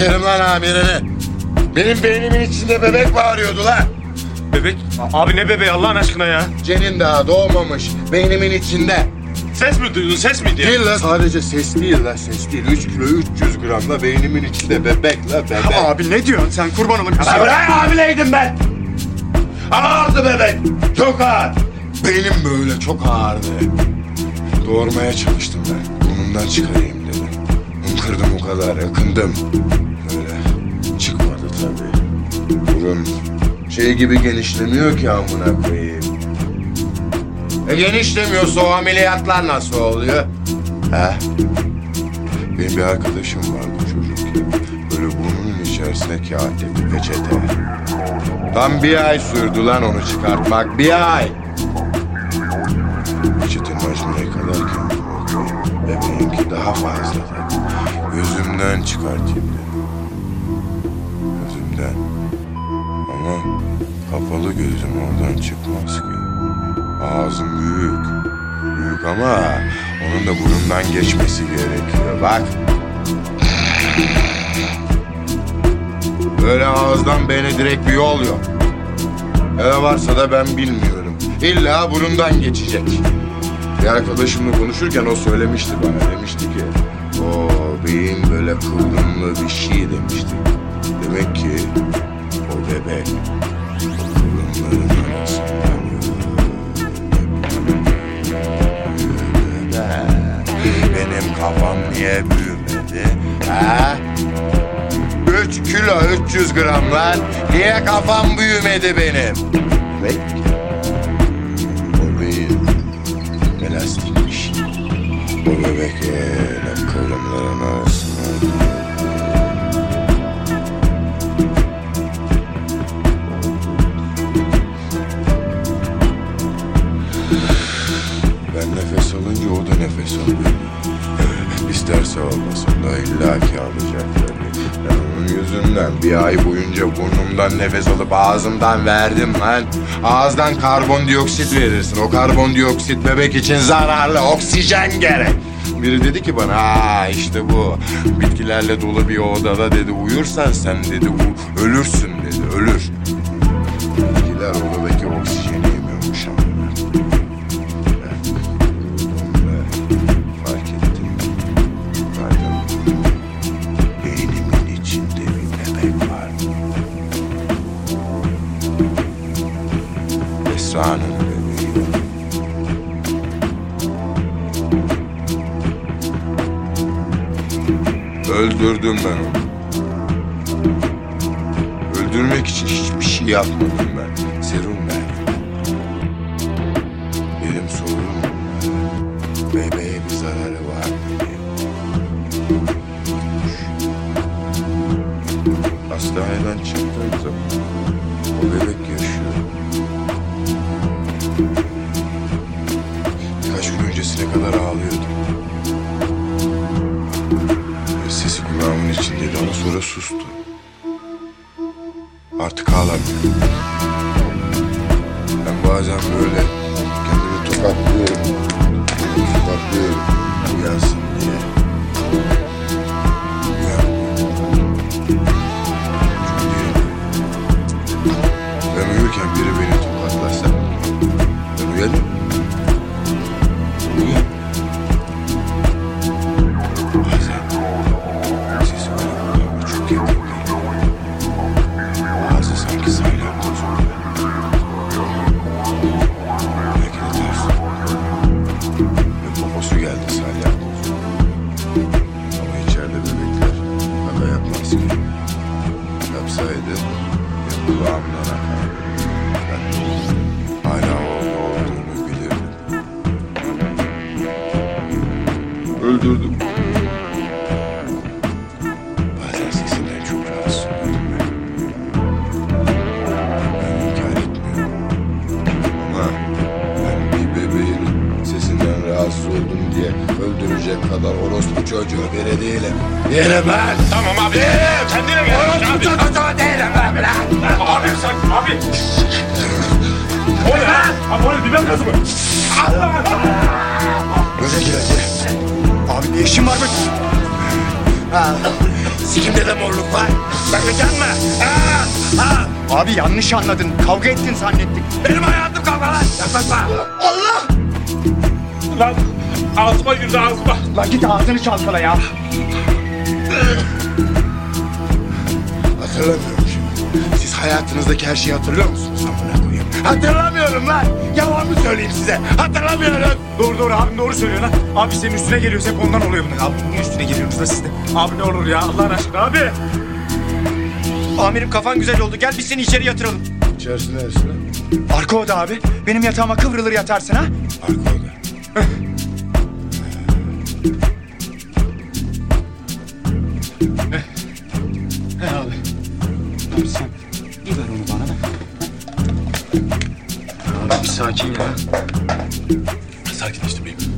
Sikerim lan amirini. Benim beynimin içinde bebek bağırıyordu lan. Bebek? Abi ne bebeği Allah'ın aşkına ya? Cenin daha doğmamış. Beynimin içinde. Ses mi duydun? Ses miydi ya? Değil lan. Sadece ses değil lan ses değil. 3 kilo 300 gramla beynimin içinde bebek la bebek. Abi ne diyorsun sen kurban olayım. Ya bırak hamileydim ben. Ağırdı bebek. Çok ağır. Beynim böyle çok ağırdı. Doğurmaya çalıştım ben. Burnumdan çıkarayım dedim. Hımkırdım o kadar yakındım. Çıkmadı tabii. Burun şey gibi genişlemiyor ki amına koyayım. E genişlemiyorsa o ameliyatlar nasıl oluyor? He? Benim bir arkadaşım vardı çocukken. Böyle burnunun içerisine kağıt yapıp peçete. Tam bir ay sürdü lan onu çıkartmak. Bir ay. Peçetenin hacmi ne kadar ki? Bebeğimki daha fazla. Gözümden çıkartayım dedim. Çıkmaz ki. Ağzım büyük. Büyük ama onun da burundan geçmesi gerekiyor. Bak. Böyle ağızdan beyne direkt bir yol yok. Ya da varsa da ben bilmiyorum. İlla burundan geçecek. Bir arkadaşımla konuşurken o söylemişti bana. Demişti ki o beyin böyle kıvrımlı bir şey demişti. Kilo 300 gram lan. Niye kafam büyümedi benim? Bebek. O beyin elastikmiş. O bebek öyle kıvrımların arasında. Ben nefes alınca o da nefes alıyor. İsterse olmasın da illaki alacak tabii. Ben onun yüzünden bir ay boyunca burnumdan nefes alıp ağzımdan verdim lan. Ağızdan karbondioksit verirsin. O karbondioksit bebek için zararlı. Oksijen gerek. Biri dedi ki bana ha işte bu bitkilerle dolu bir odada dedi uyursan sen dedi u- ölürsün dedi ölür. Bebeği. Öldürdüm ben onu. Öldürmek için hiçbir şey yapmadım ben. Serum verdim. Benim sorum bebeğe bir zararı var diye. Hastaneden çıktığım zaman o bebek yaşıyor. Öncesine kadar ağlıyordu. Sesi kulağımın içindeydi ama sonra sustu. Artık ağlamıyor. Ben bazen böyle kendimi tokatlıyorum. Ben hala orada olduğunu bilirdim. Öldürdüm. Ben. Tamam abi. Değilim. Kendine gel. Orospu Abi. çocuğu değilim ben lan. Abi sen abi. O ne? Abi o ne biber gazı mı? Öyle geldi. Abi ne işin var be? Sikimde de morluk var. Bakacak mı? Ha, ha. Abi yanlış anladın. Kavga ettin zannettik. Benim hayatım kavga lan. Yaklaşma. Allah! Lan ağzıma girdi ağzıma. Lan git ağzını çalkala ya. Hatırlamıyorum şimdi. Siz hayatınızdaki her şeyi hatırlıyor musunuz? Amına koyayım. Hatırlamıyorum lan. Yalan mı söyleyeyim size? Hatırlamıyorum. Doğru doğru abim doğru söylüyor lan. Abi senin üstüne geliyoruz hep ondan oluyor bunlar. Abi niye üstüne geliyorsunuz da siz de? Abi ne olur ya Allah aşkına abi. Amirim kafan güzel oldu. Gel biz seni içeri yatıralım. İçerisi neresine? Arka oda abi. Benim yatağıma kıvrılır yatarsın ha. Arka oda. Sakin ya. Sakinleştirmeyeyim.